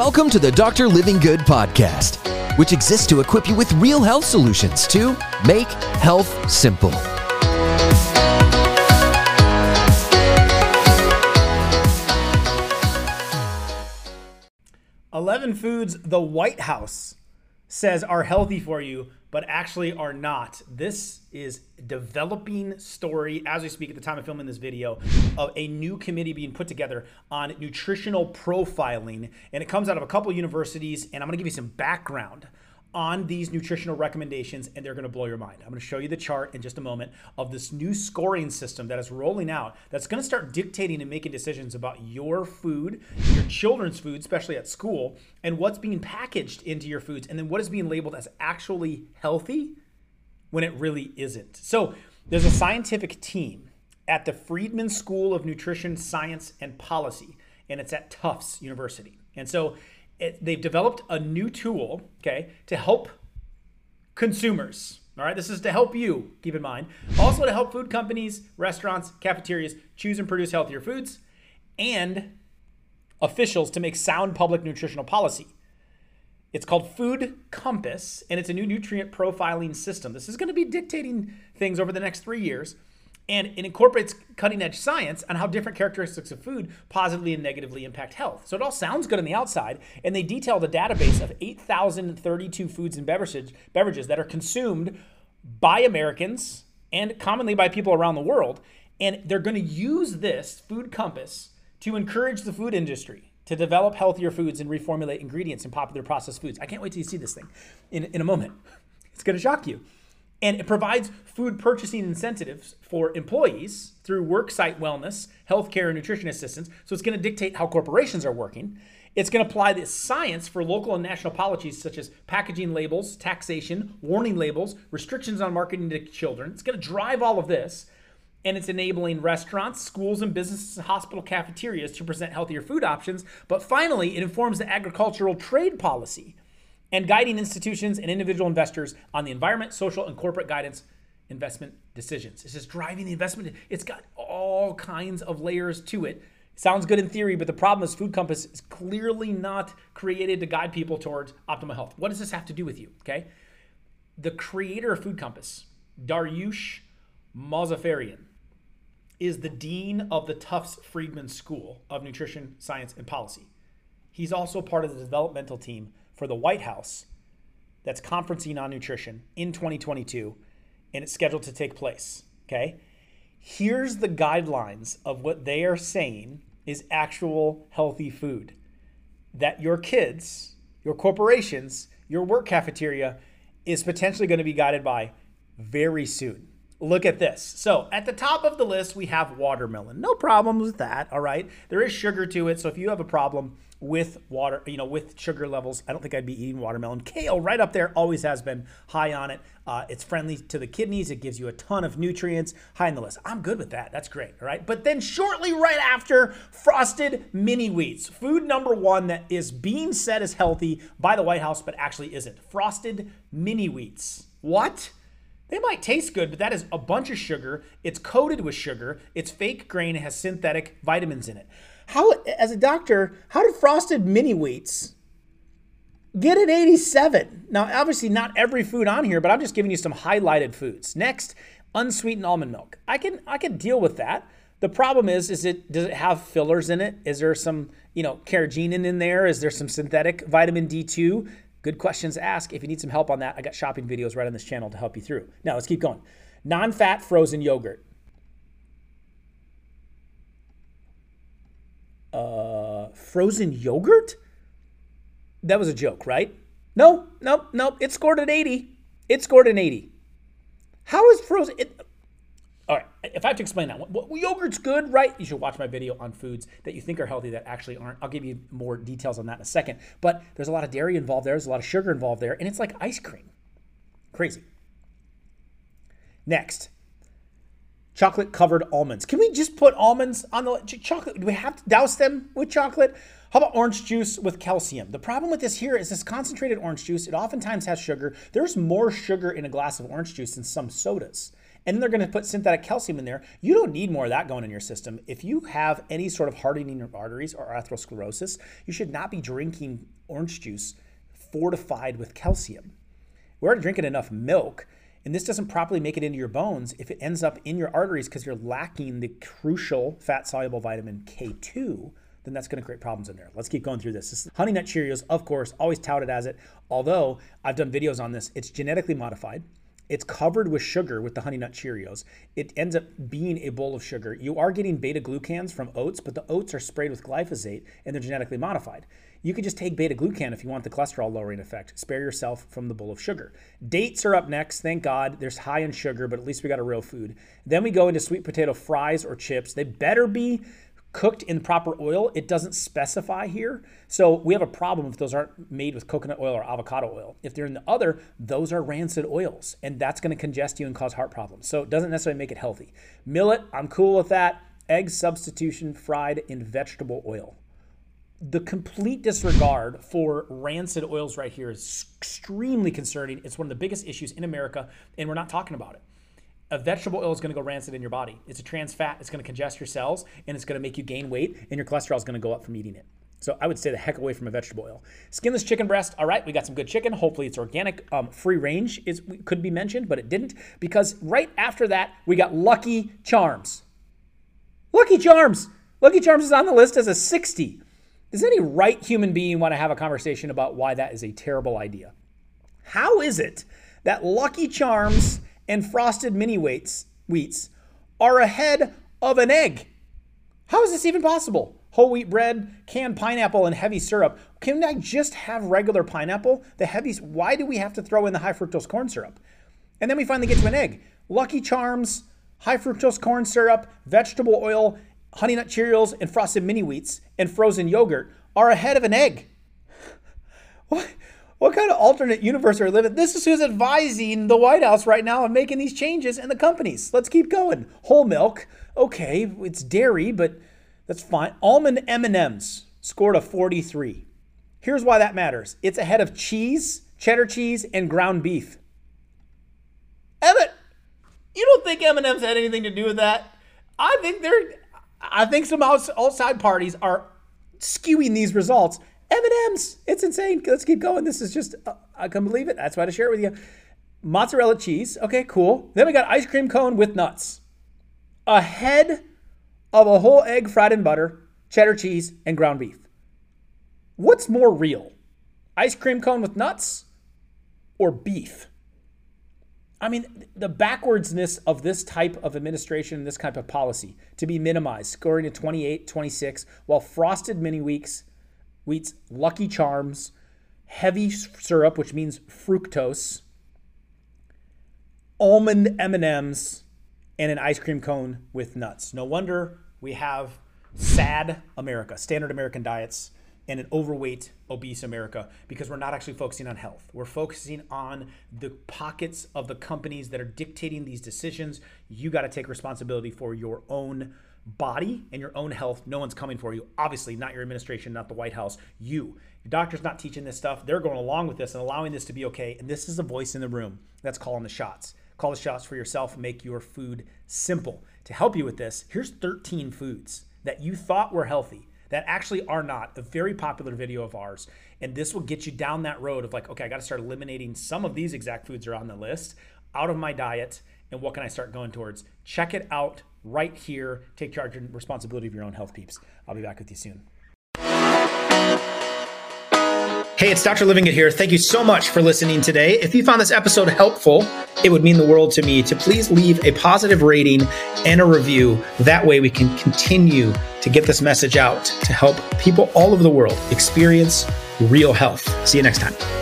Welcome to the Dr. Livingood podcast, which exists to equip you with real health solutions to make health simple. Eleven foods the White House says are healthy for you, but actually are not. This is developing story as we speak at the time of filming this video of a new committee being put together on nutritional profiling, and it comes out of a couple universities. And I'm going to give you some background on these nutritional recommendations and they're going to blow your mind. I'm going to show you the chart in just a moment of this new scoring system that is rolling out that's going to start dictating and making decisions about your food, your children's food, especially at school, and what's being packaged into your foods and then what is being labeled as actually healthy when it really isn't. So, there's a scientific team at the Friedman School of Nutrition Science and Policy and it's at Tufts University. And so it, they've developed a new tool, okay, to help consumers. All right, this is to help you, keep in mind. Also to help food companies, restaurants, cafeterias choose and produce healthier foods, and officials to make sound public nutritional policy. It's called Food Compass, and it's a new nutrient profiling system. This is going to be dictating things over the next three years and it incorporates cutting edge science on how different characteristics of food positively and negatively impact health. So it all sounds good on the outside, and they detail the database of 8,032 foods and beverages, beverages that are consumed by Americans and commonly by people around the world. And they're going to use this food compass to encourage the food industry to develop healthier foods and reformulate ingredients in popular processed foods. I can't wait till you see this thing in, in a moment. It's going to shock you. And it provides food purchasing incentives for employees through worksite wellness, healthcare, and nutrition assistance. So it's going to dictate how corporations are working. It's going to apply this science for local and national policies such as packaging labels, taxation, warning labels, restrictions on marketing to children. It's going to drive all of this. And it's enabling restaurants, schools, and businesses, and hospital cafeterias to present healthier food options. But finally, it informs the agricultural trade policy and guiding institutions and individual investors on the environment, social, and corporate guidance investment decisions. It's just driving the investment. It's got all kinds of layers to it. Sounds good in theory, but the problem is Food Compass is clearly not created to guide people towards optimal health. What does this have to do with you? Okay. The creator of Food Compass, Dariush Mozaffarian, is the dean of the Tufts Friedman School of Nutrition, Science, and Policy. He's also part of the developmental team for the White House that's conferencing on nutrition in 2022, and it's scheduled to take place. Okay. Here's the guidelines of what they are saying is actual healthy food that your kids, your corporations, your work cafeteria is potentially going to be guided by very soon. Look at this. So, at the top of the list, we have watermelon. No problems with that, all right? There is sugar to it, so if you have a problem, with water, you know, with sugar levels. I don't think I'd be eating watermelon. Kale, right up there, always has been high on it. Uh, it's friendly to the kidneys. It gives you a ton of nutrients. High on the list. I'm good with that. That's great. All right. But then shortly right after, frosted mini wheats. Food number one that is being said as healthy by the White House, but actually isn't. Frosted mini wheats. What? They might taste good, but that is a bunch of sugar. It's coated with sugar. It's fake grain. It has synthetic vitamins in it. How, as a doctor, how did frosted mini wheats get an 87? Now, obviously, not every food on here, but I'm just giving you some highlighted foods. Next, unsweetened almond milk. I can I can deal with that. The problem is, is it does it have fillers in it? Is there some you know carrageenan in there? Is there some synthetic vitamin D2? Good questions to ask. If you need some help on that, I got shopping videos right on this channel to help you through. Now let's keep going. Non-fat frozen yogurt. uh, frozen yogurt? That was a joke, right? No, no, no. It scored an 80. It scored an 80. How is frozen? It, all right, if I have to explain that, well, yogurt's good, right? You should watch my video on foods that you think are healthy that actually aren't. I'll give you more details on that in a second. But there's a lot of dairy involved there, there's a lot of sugar involved there, and it's like ice cream. Crazy. Next, chocolate covered almonds. Can we just put almonds on the chocolate? Do we have to douse them with chocolate? How about orange juice with calcium? The problem with this here is this concentrated orange juice, it oftentimes has sugar. There's more sugar in a glass of orange juice than some sodas. And then they're going to put synthetic calcium in there. You don't need more of that going in your system. If you have any sort of hardening of arteries or atherosclerosis, you should not be drinking orange juice fortified with calcium. We're already drinking enough milk, and this doesn't properly make it into your bones if it ends up in your arteries because you're lacking the crucial fat soluble vitamin K2 then that's going to create problems in there. Let's keep going through this. this Honey Nut Cheerios, of course, always touted as it. Although I've done videos on this, it's genetically modified. It's covered with sugar with the Honey Nut Cheerios. It ends up being a bowl of sugar. You are getting beta glucans from oats, but the oats are sprayed with glyphosate and they're genetically modified. You could just take beta glucan if you want the cholesterol lowering effect. Spare yourself from the bowl of sugar. Dates are up next. Thank God. There's high in sugar, but at least we got a real food. Then we go into sweet potato fries or chips. They better be cooked in proper oil. It doesn't specify here. So we have a problem if those aren't made with coconut oil or avocado oil. If they're in the other, those are rancid oils, and that's going to congest you and cause heart problems. So it doesn't necessarily make it healthy. Millet, I'm cool with that. Egg substitution fried in vegetable oil. The complete disregard for rancid oils right here is extremely concerning. It's one of the biggest issues in America, and we're not talking about it a vegetable oil is going to go rancid in your body. It's a trans fat. It's going to congest your cells and it's going to make you gain weight, and your cholesterol is going to go up from eating it. So I would stay the heck away from a vegetable oil. Skinless chicken breast. All right, we got some good chicken. Hopefully it's organic. Um, free range is could be mentioned, but it didn't because right after that we got Lucky Charms. Lucky Charms. Lucky Charms is on the list as a 60. Does any right human being want to have a conversation about why that is a terrible idea? How is it that Lucky Charms and frosted mini wheats, wheats are ahead of an egg. How is this even possible? Whole wheat bread, canned pineapple, and heavy syrup. Can I just have regular pineapple? The heavy, why do we have to throw in the high fructose corn syrup? And then we finally get to an egg. Lucky Charms, high fructose corn syrup, vegetable oil, honey nut Cheerios, and frosted mini wheats, and frozen yogurt are ahead of an egg. What? What kind of alternate universe are we living? This is who's advising the White House right now and making these changes in the companies. Let's keep going. Whole milk, okay, it's dairy, but that's fine. Almond M&Ms scored a 43. Here's why that matters. It's ahead of cheese, cheddar cheese, and ground beef. Emmett, you don't think M&M's had anything to do with that? I think they're. I think some outside parties are skewing these results M&M's. It's insane. Let's keep going. This is just, uh, I can't believe it. That's why I share it with you. Mozzarella cheese. Okay, cool. Then we got ice cream cone with nuts. A head of a whole egg fried in butter, cheddar cheese, and ground beef. What's more real? Ice cream cone with nuts or beef? I mean, the backwardsness of this type of administration, and this type of policy to be minimized, scoring a 28, 26, while frosted mini wheats Lucky Charms, heavy syrup, which means fructose, almond M&Ms, and an ice cream cone with nuts. No wonder we have sad America, standard American diets, and an overweight, obese America because we're not actually focusing on health. We're focusing on the pockets of the companies that are dictating these decisions. You got to take responsibility for your own body and your own health. No one's coming for you. Obviously, not your administration, not the White House. You. Your doctor's not teaching this stuff. They're going along with this and allowing this to be okay. And this is a voice in the room that's calling the shots. Call the shots for yourself. Make your food simple. To help you with this, here's 13 foods that you thought were healthy that actually are not. A very popular video of ours. And this will get you down that road of like, okay, I got to start eliminating some of these exact foods are on the list out of my diet. And what can I start going towards? Check it out right here. Take charge and responsibility of your own health, peeps. I'll be back with you soon. Hey, it's Dr. Livingood here. Thank you so much for listening today. If you found this episode helpful, it would mean the world to me to please leave a positive rating and a review. That way, we can continue to get this message out to help people all over the world experience real health. See you next time.